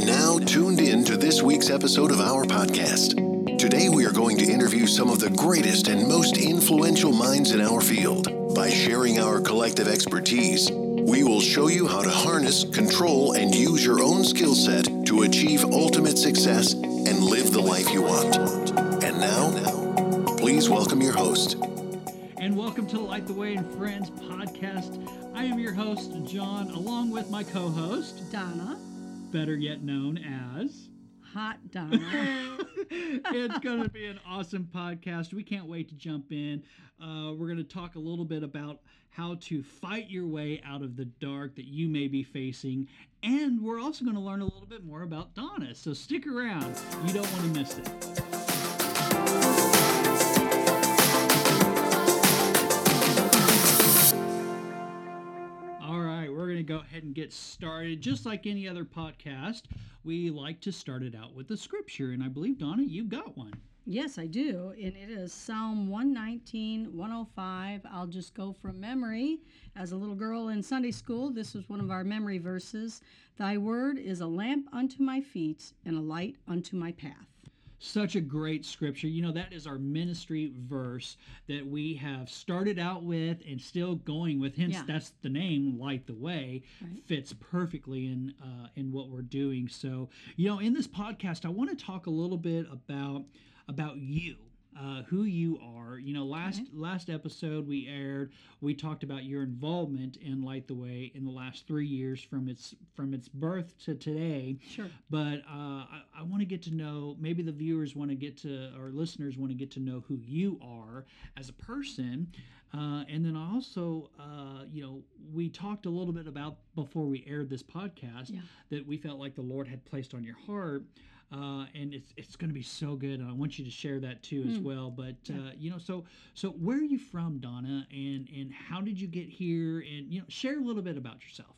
now tuned in to this week's episode of our podcast. Today, we are going to interview some of the greatest and most influential minds in our field. By sharing our collective expertise, we will show you how to harness, control, and use your own skill set to achieve ultimate success and live the life you want. And now, please welcome your host. And welcome to the Light the Way and Friends podcast. I am your host, John, along with my co host, Donna. Better yet known as. Hot Donna. it's going to be an awesome podcast. We can't wait to jump in. Uh, we're going to talk a little bit about how to fight your way out of the dark that you may be facing. And we're also going to learn a little bit more about Donna. So stick around. You don't want to miss it. To go ahead and get started. Just like any other podcast, we like to start it out with the scripture. And I believe, Donna, you've got one. yes, I do. And it is Psalm 119, 105. I'll just go from memory. As a little girl in Sunday school, this was one of our memory verses. Thy word is a lamp unto my feet and a light unto my path. Such a great scripture. You know, that is our ministry verse that we have started out with and still going with. Hence, Yeah. that's the name, Light the Way, Right. fits perfectly in uh, in what we're doing. So, you know, in this podcast, I want to talk a little bit about about you. Uh, who you are. You know, last last episode we aired, we talked about your involvement in Light the Way in the last three years from its from its birth to today. Sure. But uh, I, I want to get to know, maybe the viewers want to get to, or listeners want to get to know who you are as a person. Uh, and then also, uh, you know, we talked a little bit about before we aired this podcast Yeah. that we felt like the Lord had placed on your heart. Uh, and it's it's going to be so good, and I want you to share that too as well. But uh, you know, so so where are you from, Donna, and and how did you get here? And you know, share a little bit about yourself.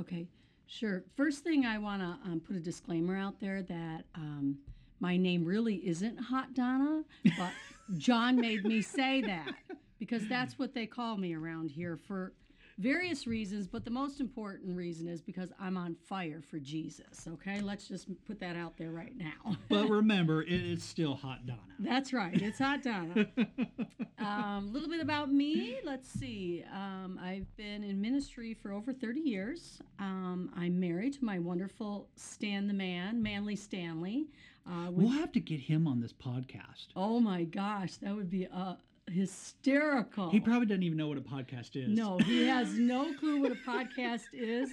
Okay, sure. First thing I want to um, put a disclaimer out there that um, my name really isn't Hot Donna, but John made me say that because that's what they call me around here for various reasons. But the most important reason is because I'm on fire for Jesus. Okay, let's just put that out there right now. But remember, it is still hot, Donna. That's right. It's Hot Donna. A um, little bit about me. Let's see. Um, I've been in ministry for over 30 years. Um, I'm married to my wonderful Stan the Man, Manly Stanley. Uh, we- We'll have to get him on this podcast. oh my gosh, that would be uh, hysterical. He probably doesn't even know what a podcast is. no, he has no clue what a podcast is,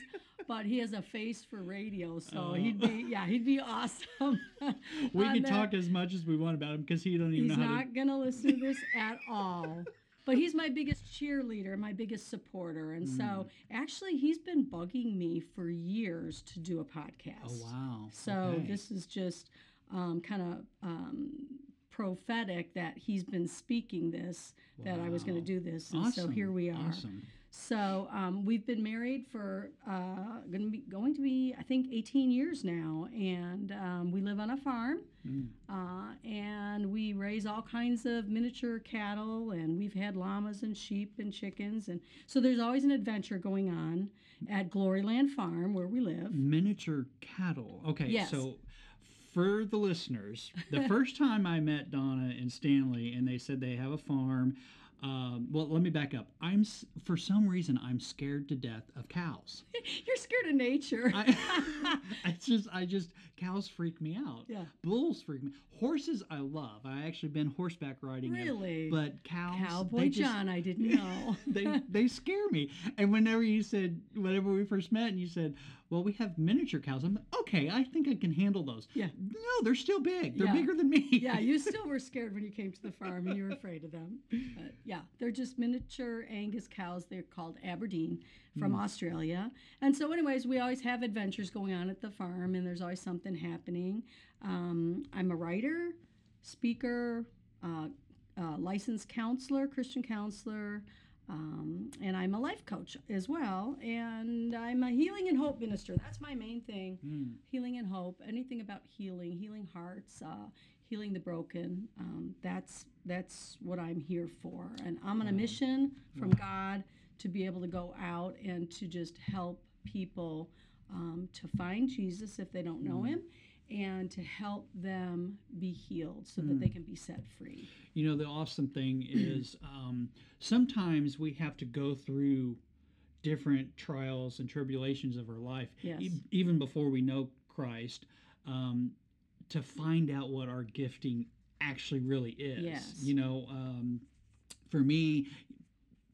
but he has a face for radio, so he'd be yeah, he'd be awesome. we can that. talk as much as we want about him because he don't even He's not gonna listen to this at all. But he's my biggest cheerleader, my biggest supporter, and so Mm. actually he's been bugging me for years to do a podcast. Oh wow. So Okay. this is just um, kind of um, prophetic that he's been speaking this that I was going to do this, and so here we are. Awesome. So um, we've been married for uh, going to be going to be I think 18 years now, and um, we live on a farm, Mm. uh, and we raise all kinds of miniature cattle, and we've had llamas and sheep and chickens, and so there's always an adventure going on at Gloryland Farm where we live. Miniature cattle. Okay. Yes. So for the listeners, the first time I met Donna and Stanley, and they said they have a farm. Um, well, let me back up. I'm for some reason I'm scared to death of cows. You're scared of nature. I, I just, I just, cows freak me out. Yeah. Bulls freak me. Horses, I love. I actually been horseback riding. Really? But cows, Cowboy just, John, I didn't know. they they scare me. And whenever you said, whenever we first met, and you said, "Well, we have miniature cows," I'm like, "Okay, I think I can handle those." Yeah. No, they're still big. They're Yeah. bigger than me. yeah, you still were scared when you came to the farm and you were afraid of them. But yeah, they're just miniature Angus cows. They're called Aberdeen from Australia. And so, anyways, we always have adventures going on at the farm and there's always something happening. Um, I'm a writer, speaker, uh, uh, licensed counselor, Christian counselor. Um, and I'm a life coach as well, and I'm a healing and hope minister. That's my main thing. Mm. healing and hope. Anything about healing healing hearts uh, healing the broken um, that's that's what i'm here for. And i'm on a mission from god to be able to go out and to just help people um, to find Jesus if they don't know him and to help them be healed so that they can be set free. You know, the awesome thing is um, sometimes we have to go through different trials and tribulations of our life, Yes. e- even before we know Christ, um, to find out what our gifting actually really is. Yes. You know, um, for me,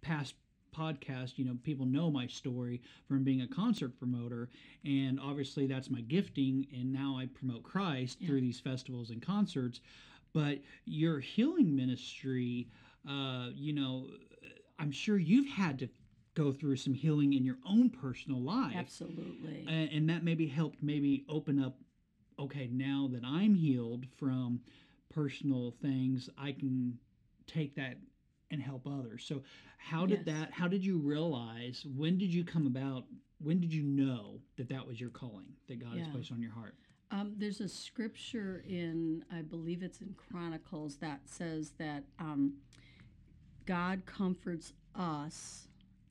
past podcast, you know, people know my story from being a concert promoter, and obviously that's my gifting, and now I promote Christ Yeah. through these festivals and concerts. But your healing ministry, uh, you know, I'm sure you've had to go through some healing in your own personal life, Absolutely. and, and that maybe helped maybe open up. Okay, now that I'm healed from personal things, I can take that and help others. So, how did Yes. that? How did you realize? When did you come about? When did you know that that was your calling that God has placed on your heart? Um, there's a scripture in, I believe it's in Chronicles, that says that um, God comforts us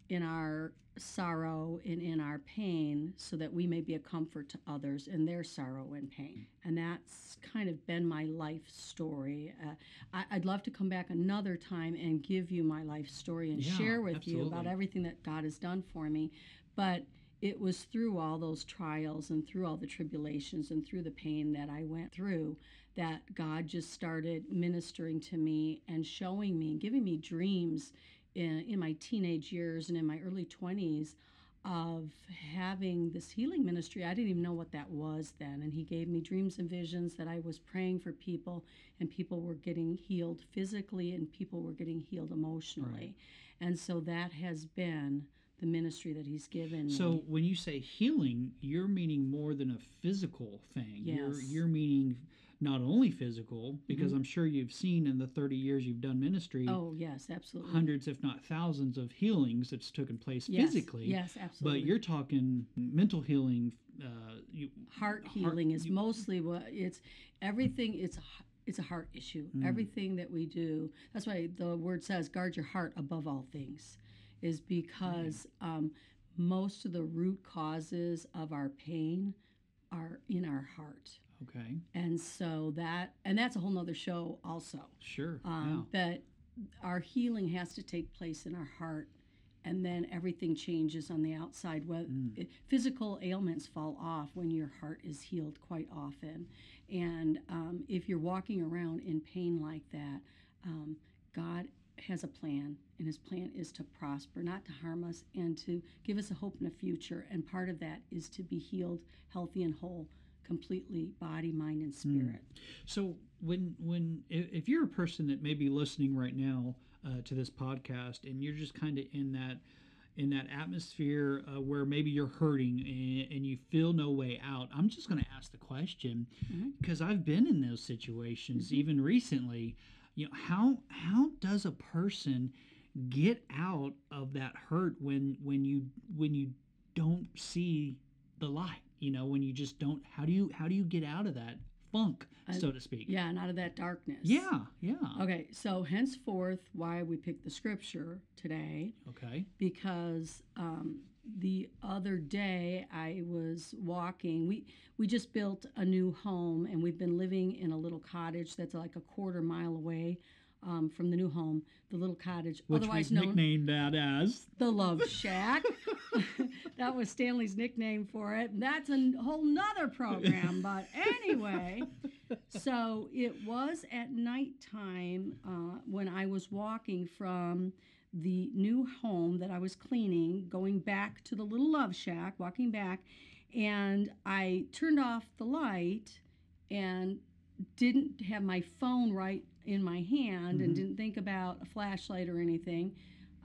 in our sorrow and in our pain so that we may be a comfort to others in their sorrow and pain. And that's kind of been my life story. Uh, I, I'd love to come back another time and give you my life story and Yeah, share with you about everything that God has done for me. But it was through all those trials and through all the tribulations and through the pain that I went through that God just started ministering to me and showing me and giving me dreams in, in my teenage years and in my early 20s of having this healing ministry. I didn't even know what that was then. And He gave me dreams and visions that I was praying for people and people were getting healed physically and people were getting healed emotionally. And so that has been the ministry that He's given me. So, when you say healing, you're meaning more than a physical thing. You're Yes. you're meaning not only physical, because I'm sure you've seen in the 30 years you've done ministry, Mm-hmm. Oh, yes, absolutely. hundreds, if not thousands, of healings that's taken place Yes, physically. Yes, absolutely. But you're talking mental healing. Uh, you, heart heart- healing is you- mostly what it's everything it's it's a heart issue Mm. everything that we do that's why the word says guard your heart above all things is because um, most of the root causes of our pain are in our heart okay, and so that and that's a whole nother show also sure. um, but our healing has to take place in our heart and then everything changes on the outside well, Mm. physical ailments fall off when your heart is healed quite often and um, if you're walking around in pain like that um, god has a plan and his plan is to prosper not to harm us and to give us a hope in a future and part of that is to be healed healthy and whole completely body mind and spirit So when when if, you're a person that may be listening right now uh, to this podcast and you're just kind of in that in that atmosphere uh, where maybe you're hurting and, and you feel no way out, I'm just going to ask the question because I've been in those situations even recently. You know how how does a person get out of that hurt when when you when you don't see the light? You know when you just don't. How do you how do you get out of that funk, I- so to speak? yeah and out of that darkness Yeah, yeah. Okay, so henceforth, why we picked the scripture today, Okay. because um, the other day I was walking. We we just built a new home, and we've been living in a little cottage that's like a quarter mile away um, from the new home. The little cottage, Which otherwise known nicknamed that as. the Love Shack. that was Stanley's nickname for it. That's a whole nother program. But anyway, so it was at nighttime uh, when I was walking from the new home that I was cleaning, going back to the little Love Shack, walking back, and I turned off the light and didn't have my phone right in my hand and Mhm. didn't think about a flashlight or anything.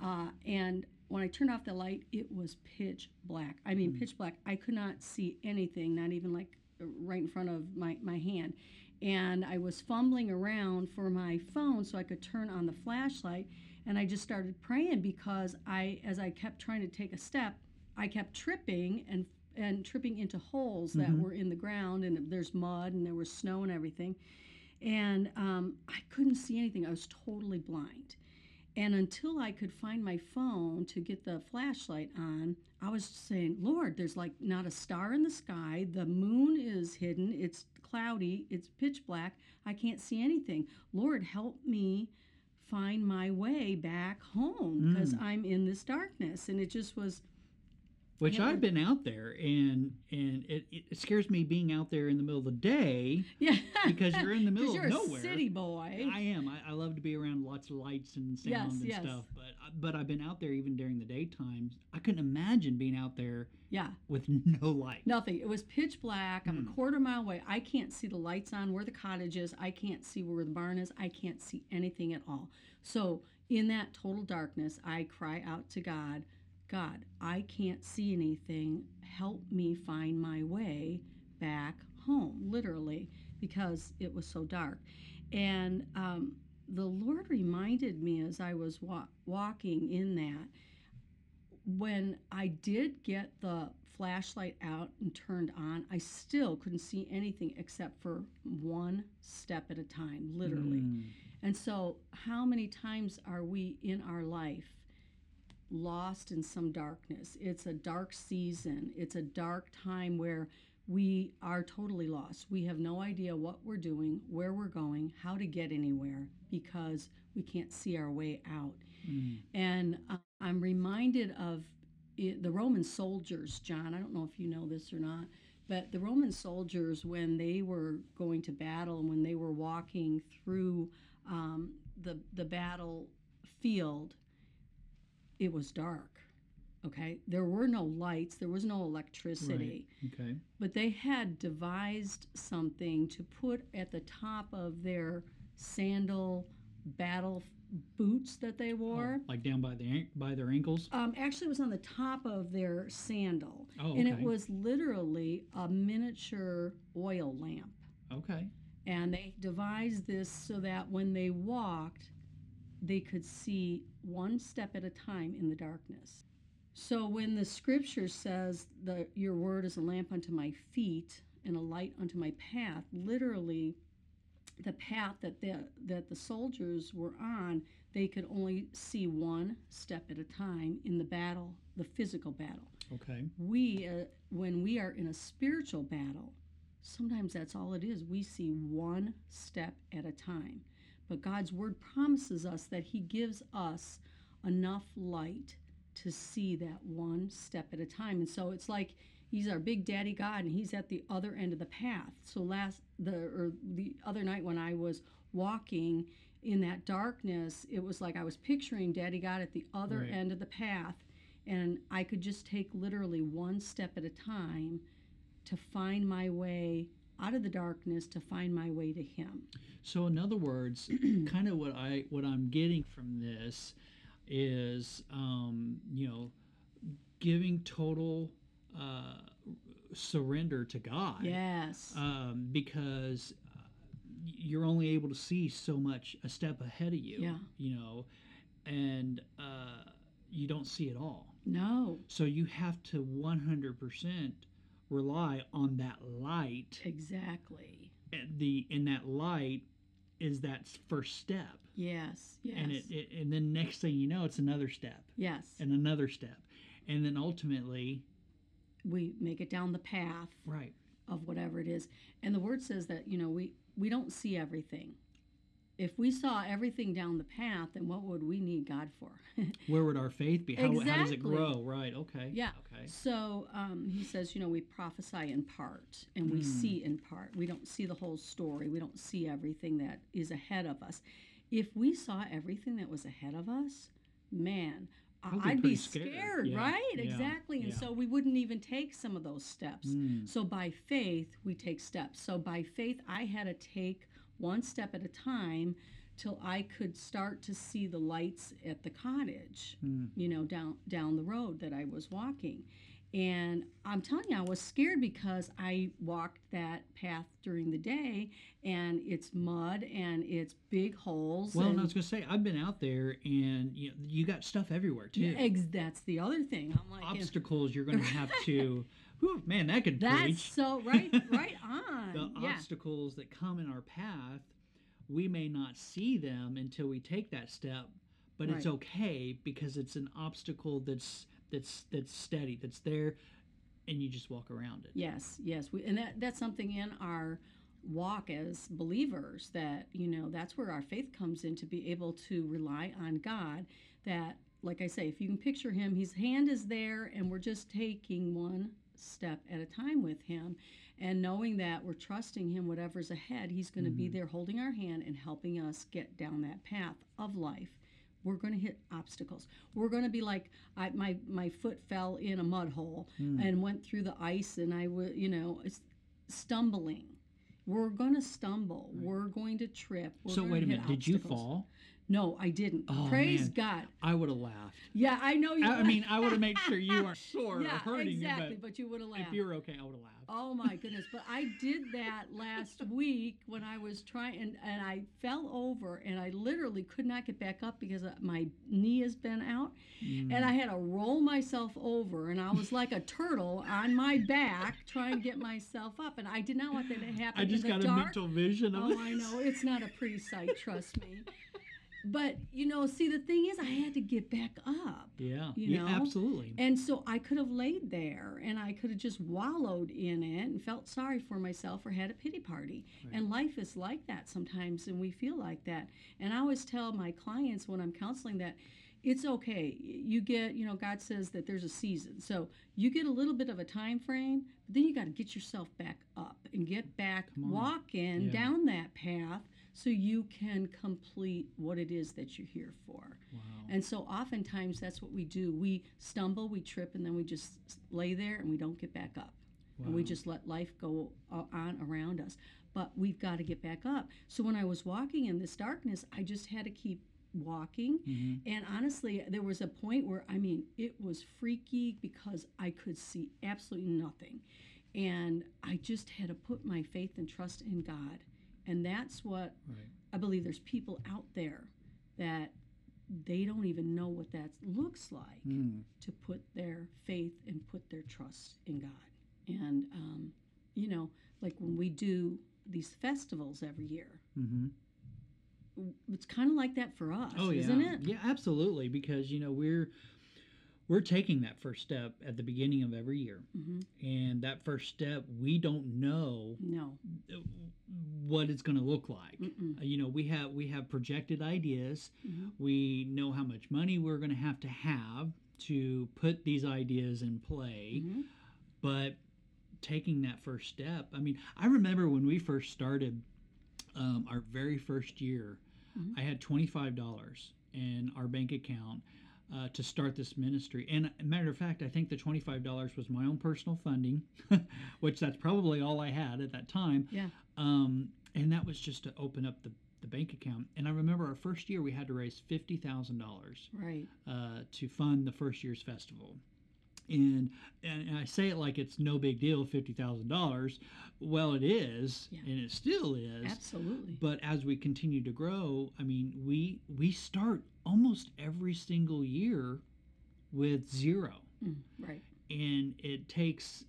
Uh, and when I turned off the light, it was pitch black. I mean, pitch black. I could not see anything, not even like right in front of my, my hand. And I was fumbling around for my phone so I could turn on the flashlight. And I just started praying because I, as I kept trying to take a step, I kept tripping and and tripping into holes that Mhm. were in the ground, and there's mud and there was snow and everything. And um, I couldn't see anything. I was totally blind. And until I could find my phone to get the flashlight on, I was saying, Lord, there's like not a star in the sky. The moon is hidden. It's cloudy. It's pitch black. I can't see anything. Lord, help me find my way back home because I'm in this darkness. And it just was, Which Yeah. I've been out there, and and it, it scares me being out there in the middle of the day yeah. because you're in the middle of you're nowhere. a city boy. I am. I, I love to be around lots of lights and sound Yes, and yes. stuff. But but I've been out there even during the daytime. I couldn't imagine being out there yeah. with no light. Nothing. It was pitch black. I'm a mm. quarter mile away. I can't see the lights on where the cottage is. I can't see where the barn is. I can't see anything at all. So, in that total darkness, I cry out to God God, I can't see anything. Help me find my way back home, literally, because it was so dark. And um, the Lord reminded me as I was wa- walking in that when I did get the flashlight out and turned on, I still couldn't see anything except for one step at a time, literally. Mm. And so, how many times are we in our life lost in some darkness? It's a dark season, it's a dark time where we are totally lost. We have no idea what we're doing, where we're going, how to get anywhere because we can't see our way out. Mm. And uh, I'm reminded of i the Roman soldiers, John. I don't know if you know this or not, but the Roman soldiers, when they were going to battle and when they were walking through um, the, the battlefield, it was dark. Okay. There were no lights, there was no electricity Okay. but they had devised something to put at the top of their sandal battle boots that they wore. Oh, like down by the by their ankles. Um, actually, it was on the top of their sandal, Oh, and it was literally a miniature oil lamp. Okay. And they devised this so that when they walked, they could see one step at a time in the darkness. So when the scripture says that your word is a lamp unto my feet and a light unto my path, literally the path that the that the soldiers were on, they could only see one step at a time in the battle, the physical battle Okay. we uh, when we are in a spiritual battle sometimes that's all it is we see one step at a time but god's word promises us that he gives us enough light to see that one step at a time. And so it's like he's our big daddy god and he's at the other end of the path. So last the or the other night when i was walking in that darkness it was like i was picturing daddy god at the other Right. end of the path. And I could just take literally one step at a time to find my way out of the darkness to find my way to him. So in other words, kind of what I what I'm getting from this is, um, you know, giving total uh, surrender to God. Yes. Um, because uh, you're only able to see so much a step ahead of you. Yeah. You know, and uh, you don't see it all. no. So you have to 100% rely on that light. Exactly. And the in that light is that first step. Yes. Yes. And it, it and then next thing you know, it's another step yes. and another step, and then ultimately, we make it down the path right? of whatever it is. And the word says that, you know, we we don't see everything. If we saw everything down the path, then what would we need God for? Where would our faith be? How, how does it grow? Right? Okay. Yeah. Okay. So um, he says, you know, we prophesy in part and we Hmm. see in part. We don't see the whole story. We don't see everything that is ahead of us. If we saw everything that was ahead of us, man, I'd be I'd be scared, scared. Yeah, right? yeah, Exactly. And yeah. so we wouldn't even take some of those steps. Mm. So by faith, we take steps. So by faith, I had to take one step at a time till I could start to see the lights at the cottage, Mm. you know, down down the road that I was walking. And I'm telling you, I was scared because I walked that path during the day and it's mud and it's big holes. Well, and I was gonna say I've been out there, and you know, you got stuff everywhere too. eggs, that's the other thing. I'm like, you know, Obstacles you're gonna have to. Whew, man, that could that's preach. so right, right on. the yeah. obstacles that come in our path, we may not see them until we take that step, but it's okay because it's an obstacle that's that's that's steady, that's there, and you just walk around it. Yes, yes, we, and that that's something in our walk as believers that you know that's where our faith comes in to be able to rely on God. That, like I say, if you can picture Him, His hand is there, and we're just taking one step at a time with Him, and knowing that we're trusting Him, whatever's ahead, He's going to be there holding our hand and helping us get down that path of life we're going to hit obstacles. We're going to be like I, my my foot fell in a mud hole Hmm. and went through the ice, and I was you know stumbling. We're going to stumble. We're going to trip. We're so wait a minute, did you fall? No, I didn't. Oh, Praise man. God. I would have laughed. Yeah, I know you. I, I mean, I would have made sure you weren't sore yeah, or hurting exactly. you, but, But, you would have laughed. if you were okay, I would have laughed. Oh my goodness! But I did that last week when I was trying, and, and I fell over, and I literally could not get back up because uh, my knee has been out, Mm. and I had to roll myself over, and I was like a turtle on my back trying to get myself up, and I did not want that to happen I just got a mental vision of it. Oh, I know it's not a pretty sight, trust me. But you know, see, the thing is, I had to get back up. Yeah, you yeah, know? absolutely. And so I could have laid there and I could have just wallowed in it and felt sorry for myself or had a pity party. And life is like that sometimes, and we feel like that. And I always tell my clients when I'm counseling that it's okay. You get, you know, God says that there's a season. So you get a little bit of a time frame, but then you got to get yourself back up and get back walking Yeah. down that path so you can complete what it is that you're here for. Wow. And so oftentimes that's what we do. We stumble, we trip, and then we just lay there and we don't get back up. And we just let life go uh, on around us. But we've got to get back up. So when I was walking in this darkness, I just had to keep walking. Mhm. And honestly, there was a point where, I mean, it was freaky because I could see absolutely nothing. And I just had to put my faith and trust in God. And that's what Right. I believe there's people out there that they don't even know what that looks like Mm. to put their faith and put their trust in God. And, um, you know, like when we do these festivals every year, hmm it's kind of like that for us, Oh yeah, isn't it? yeah, absolutely. Because you know we're we're taking that first step at the beginning of every year, hmm and that first step we don't know No. what it's going to look like. Mm-mm. Uh, You know, we have we have projected ideas. Mhm. We know how much money we're going to have to have to put these ideas in play. Mhm. But taking that first step, I mean, I remember when we first started um, our very first year, Mhm. I had twenty five dollars in our bank account. Uh, to start this ministry, and matter of fact, I think the twenty-five dollars was my own personal funding, which that's probably all I had at that time. Yeah. Um, and that was just to open up the, the bank account. And I remember our first year we had to raise fifty thousand dollars Right. uh, to fund the first year's festival. And and I say it like it's no big deal, fifty thousand dollars. Well, it is, Yeah. and it still is. Absolutely. But as we continue to grow, I mean, we we start almost every single year with zero Mm, right. and it takes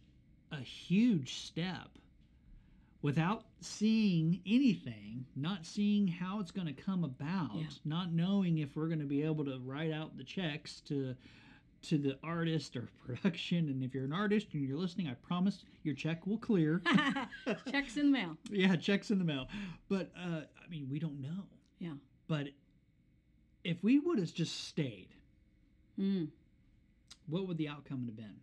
a huge step without seeing anything, not seeing how it's going to come about, Yeah. not knowing if we're going to be able to write out the checks to to the artist or production and if you're an artist and you're listening i promise your check will clear Checks in the mail. yeah checks in the mail but uh, i mean we don't know Yeah. but if we would have just stayed Mm, what would the outcome have been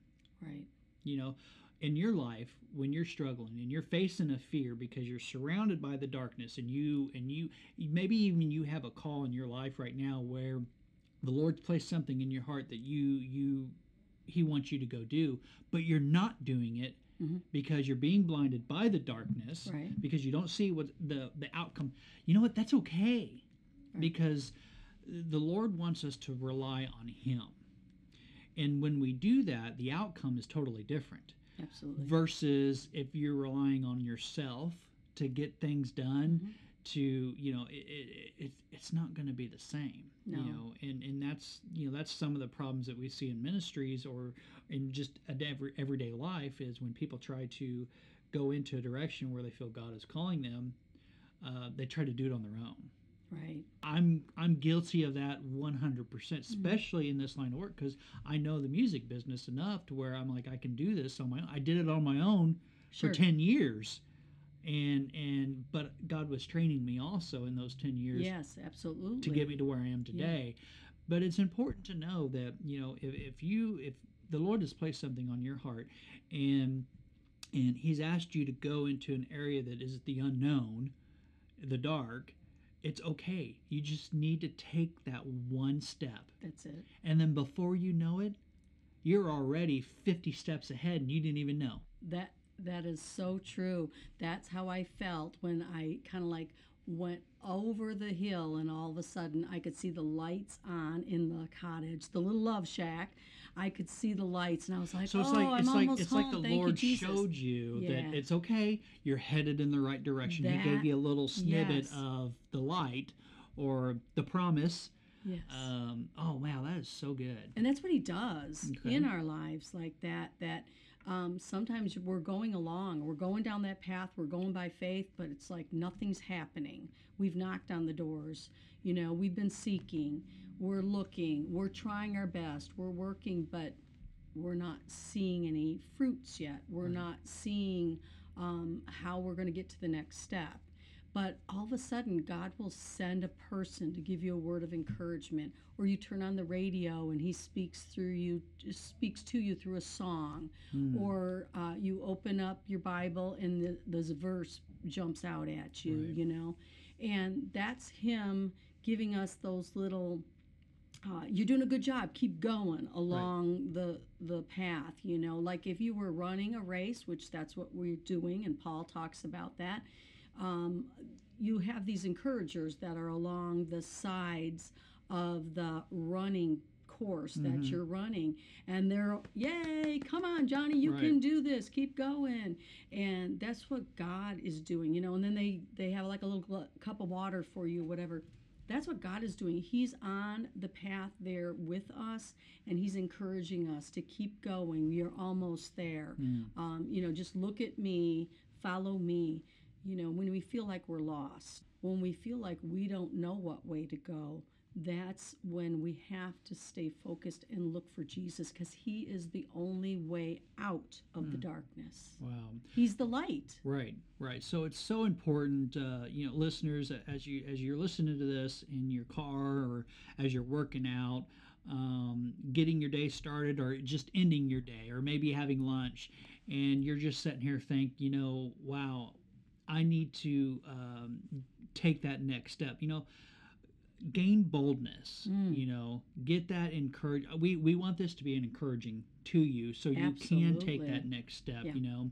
right. you know in your life when you're struggling and you're facing a fear because you're surrounded by the darkness and you and you maybe even you have a call in your life right now where the lord's placed something in your heart that you you he wants you to go do but you're not doing it Mhm. because you're being blinded by the darkness Right. because you don't see what the the outcome you know what that's okay Right. because the lord wants us to rely on him and when we do that the outcome is totally different Absolutely. versus if you're relying on yourself to get things done Mhm. to you know it, it, it, it's not going to be the same No. you know and and that's you know that's some of the problems that we see in ministries or in just every, everyday life is when people try to go into a direction where they feel god is calling them uh, they try to do it on their own Right. I'm I'm guilty of that 100%, Mm-hmm. especially in this line of work because I know the music business enough to where I'm like I can do this on my own. I did it on my own Sure. for 10 years, and and but God was training me also in those 10 years Yes, absolutely. to get me to where I am today. But it's important to know that you know if, if you if the Lord has placed something on your heart and and He's asked you to go into an area that is the unknown, the dark, it's okay. You just need to take that one step, That's it. and then before you know it, you're already 50 steps ahead, and you didn't even know. That that is so true. That's how I felt when I kind of like went over the hill and all of a sudden I could see the lights on in the cottage, the little love shack. I could see the lights and I was like, So it's "Oh, like I'm it's like almost it's home. like the Thank you, Lord Jesus." showed you Yeah. that it's okay. You're headed in the right direction. he gave you a little snippet yes. of the light or the promise. Yes. Um, oh wow, that is so good. and that's what he does Okay. in our lives like that that um, sometimes we're going along we're going down that path we're going by faith but it's like nothing's happening we've knocked on the doors you know we've been seeking we're looking we're trying our best we're working but we're not seeing any fruits yet. We're not seeing um, how we're going to get to the next step. But all of a sudden god will send a person to give you a word of encouragement or you turn on the radio and he speaks through you speaks to you through a song. Mm. or uh, you open up your bible and the, this verse jumps out at you Right. you know? And that's him giving us those little uh, you're doing a good job. Keep going along the the path you know? Like if you were running a race which that's what we're doing and paul talks about that um, you have these encouragers that are along the sides of the running course that Mhm. you're running and they're yay come on johnny you Right. can do this. Keep going. And that's what god is doing you know? And then they they have like a little cup of water for you whatever that's what god is doing. He's on the path there with us and he's encouraging us to keep going. You're almost there. Mm. um, you know just look at me follow me. You know when we feel like we're lost when we feel like we don't know what way to go that's when we have to stay focused and look for jesus because he is the only way out of the darkness Wow. he's the light Right, right. So it's so important, uh, you know, listeners, as you as you're listening to this in your car or as you're working out, um, getting your day started, or just ending your day, or maybe having lunch, and you're just sitting here think, you know, wow, I need to um, take that next step. You know, gain boldness. Mm. You know, get that encourage. We we want this to be an encouraging to you, so you can take that next step. Yeah. You know,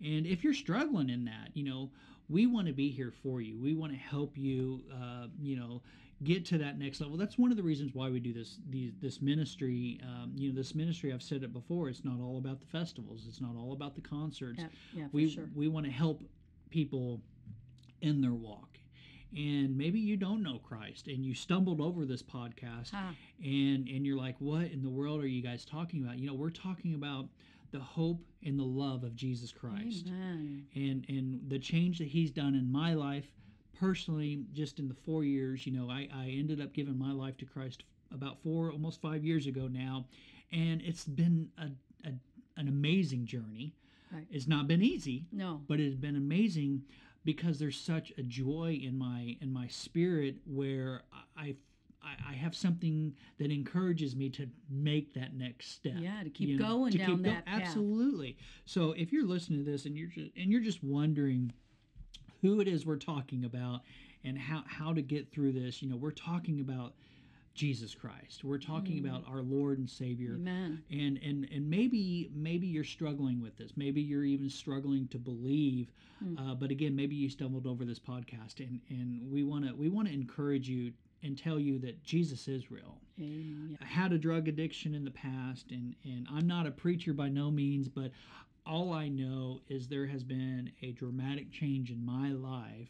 and if you're struggling in that, you know, we want to be here for you. We want to help you. Uh, you know. Get to that next level. That's one of the reasons why we do this. These, this ministry, um, you know, this ministry. I've said it before. It's not all about the festivals. It's not all about the concerts yeah, yeah we sure we want to help people in their walk and maybe you don't know christ and you stumbled over this podcast Ah, and and you're like what in the world are you guys talking about? You know we're talking about the hope and the love of jesus christ. Amen. And and the change that he's done in my life personally just in the four years you know i, I ended up giving my life to christ about four almost five years ago now and it's been a, a an amazing journey. Right. it's not been easy no. but it has been amazing because there's such a joy in my in my spirit where I I, I have something that encourages me to make that next step. Yeah, to keep you know, going to down keep go- that path. Absolutely. So if you're listening to this and you're just and you're just wondering who it is we're talking about and how how to get through this, you know, we're talking about Jesus Christ. We're talking Mm. about our Lord and Savior. Amen. And and and maybe maybe you're struggling with this. Maybe you're even struggling to believe. Hmm. uh, but again maybe you stumbled over this podcast and and we want to we want to encourage you and tell you that jesus is real. Amen. I had a drug addiction in the past and and i'm not a preacher by no means but all i know is there has been a dramatic change in my life.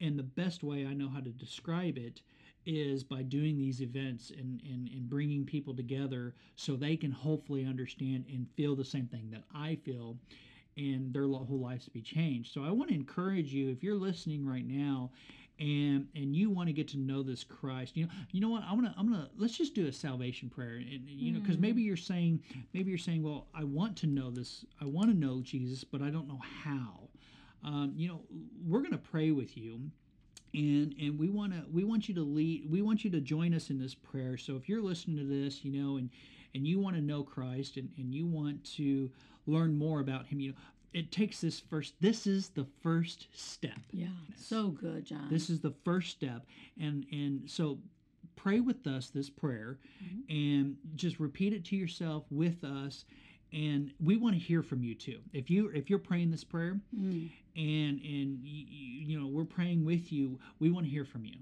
And the best way i know how to describe it is by doing these events and, and, and bringing people together so they can hopefully understand and feel the same thing that I feel and their whole lives to be changed. So I want to encourage you if you're listening right now and and you want to get to know this Christ, you know, you know what? I'm gonna I'm gonna let's just do a salvation prayer, and you know, because maybe you're saying maybe you're saying, well, I want to know this, I want to know Jesus, but I don't know how. Um, you know, we're gonna pray with you and and we want to we want you to lead we want you to join us in this prayer. So if you're listening to this you know and and you want to know christ and, and you want to learn more about him you know it takes this first this is the first step. Yeah. So good, John. this is the first step. And and so pray with us this prayer mm-hmm. and just repeat it to yourself with us and we want to hear from you too. If you if you're praying this prayer Mm, and and you, you know we're praying with you we want to hear from you.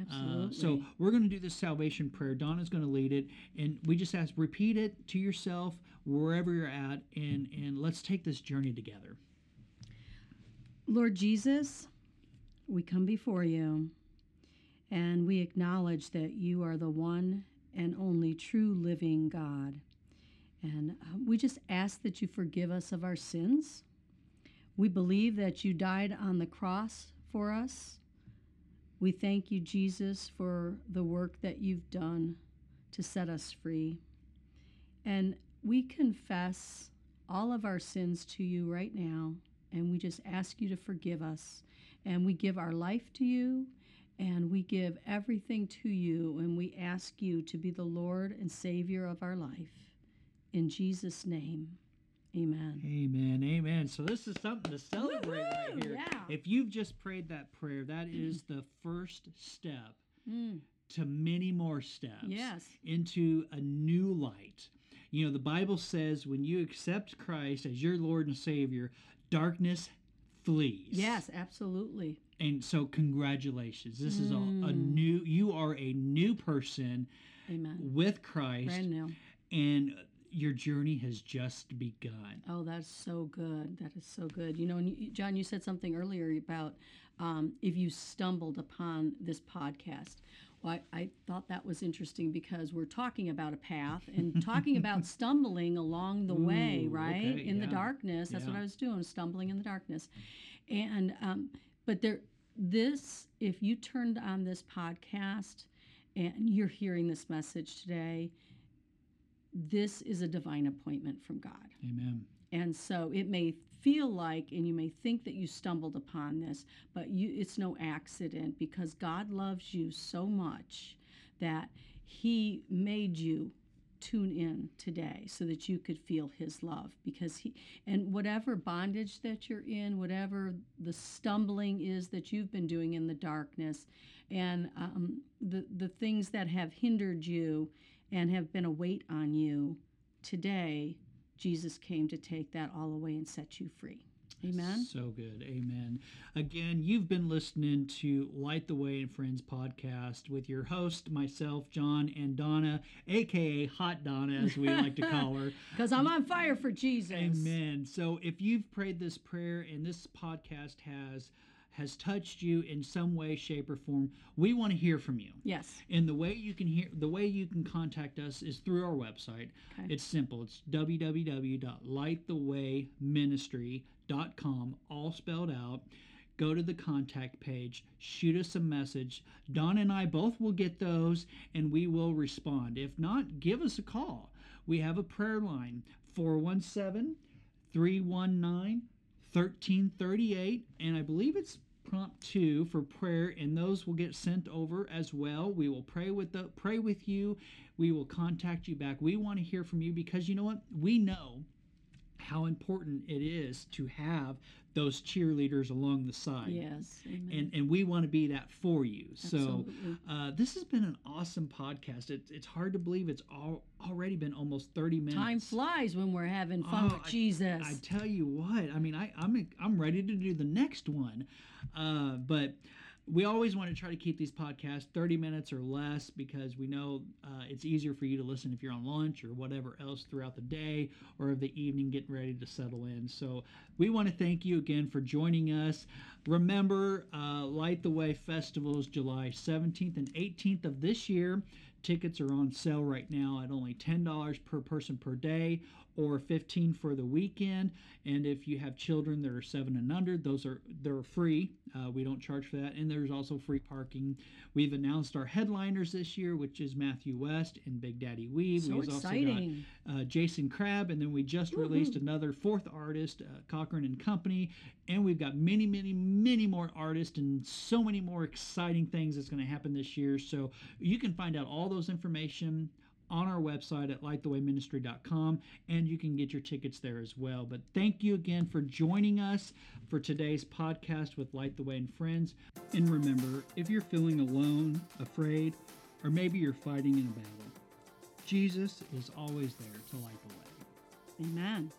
Absolutely. uh, so we're going to do this salvation prayer. Donna's going to lead it and we just ask repeat it to yourself wherever you're at and and let's take this journey together. Lord Jesus, we come before you and we acknowledge that you are the one and only true living God. And uh, we just ask that you forgive us of our sins. We believe that you died on the cross for us. We thank you, Jesus, for the work that you've done to set us free. And we confess all of our sins to you right now and we just ask you to forgive us. And we give our life to you, and we give everything to you, and we ask you to be the Lord and Savior of our life. In Jesus' name, amen. amen amen so this is something to celebrate right here Yeah. if you've just prayed that prayer that is the first step Mm, to many more steps Yes. into a new light. You know, the Bible says when you accept Christ as your Lord and Savior, darkness flees. Yes, absolutely. And so, congratulations. This is a, a Mm. new, you are a new person Amen. with Christ, Brand new. and your journey has just begun. Oh, that's so good. That is so good. You know, and you, John, you said something earlier about um, if you stumbled upon this podcast. Well, I, I thought that was interesting because we're talking about a path and talking about stumbling along the way, right? okay, in the darkness. That's what. I was doing, stumbling in the darkness. And, um, but there, this, if you turned on this podcast and you're hearing this message today, this is a divine appointment from God. Amen. And so it may feel like, and you may think that you stumbled upon this, but you, it's no accident because God loves you so much that He made you tune in today so that you could feel His love. Because He, and whatever bondage that you're in, whatever the stumbling is that you've been doing in the darkness, and um, the, the things that have hindered you and have been a weight on you, today, Jesus came to take that all away and set you free. Amen. So good. Amen. Again, you've been listening to Light the Way and Friends podcast with your host, myself, John, and Donna, aka Hot Donna, as we like to call her. Because I'm on fire for Jesus. Amen. So if you've prayed this prayer and this podcast has has touched you in some way, shape, or form, we want to hear from you. Yes. And the way you can hear the way you can contact us is through our website. Okay. It's simple. It's www.lightthewayministry.com, all spelled out. Go to the contact page, shoot us a message. Don and I both will get those and we will respond. If not, give us a call. We have a prayer line 417 319 1338 and I believe it's prompt 2 for prayer and those will get sent over as well. We will pray with the pray with you. We will contact you back. We want to hear from you because you know what? We know how important it is to have those cheerleaders along the side. Yes. Amen. And, and we want to be that for you. So uh, this has been an awesome podcast. It, it's hard to believe it's all, already been almost 30 minutes. Time flies when we're having fun Oh, with I- Jesus. I tell you what, I mean, I, I'm I'm ready to do the next one, uh, but we always want to try to keep these podcasts 30 minutes or less because we know uh, it's easier for you to listen if you're on lunch or whatever else throughout the day or of the evening getting ready to settle in. So we want to thank you again for joining us. Remember, uh, Light the Way Festival is July 17th and 18th of this year. Tickets are on sale right now at only $10 per person per day or 15 for the weekend. And if you have children that are seven and under, those are they're free. Uh, we don't charge for that. And there's also free parking. We've announced our headliners this year, which is Matthew West and Big Daddy Weave. So We've exciting. also got uh, Jason Crabb, and then we just released another fourth artist, uh, Cochren and Company. And we've got many, many, many more artists and so many more exciting things that's going to happen this year. So you can find out all those information on our website at lightthewayministry.com and you can get your tickets there as well. But thank you again for joining us for today's podcast with Light the Way and Friends. And remember, if you're feeling alone, afraid, or maybe you're fighting in a battle, Jesus is always there to light the way. Amen.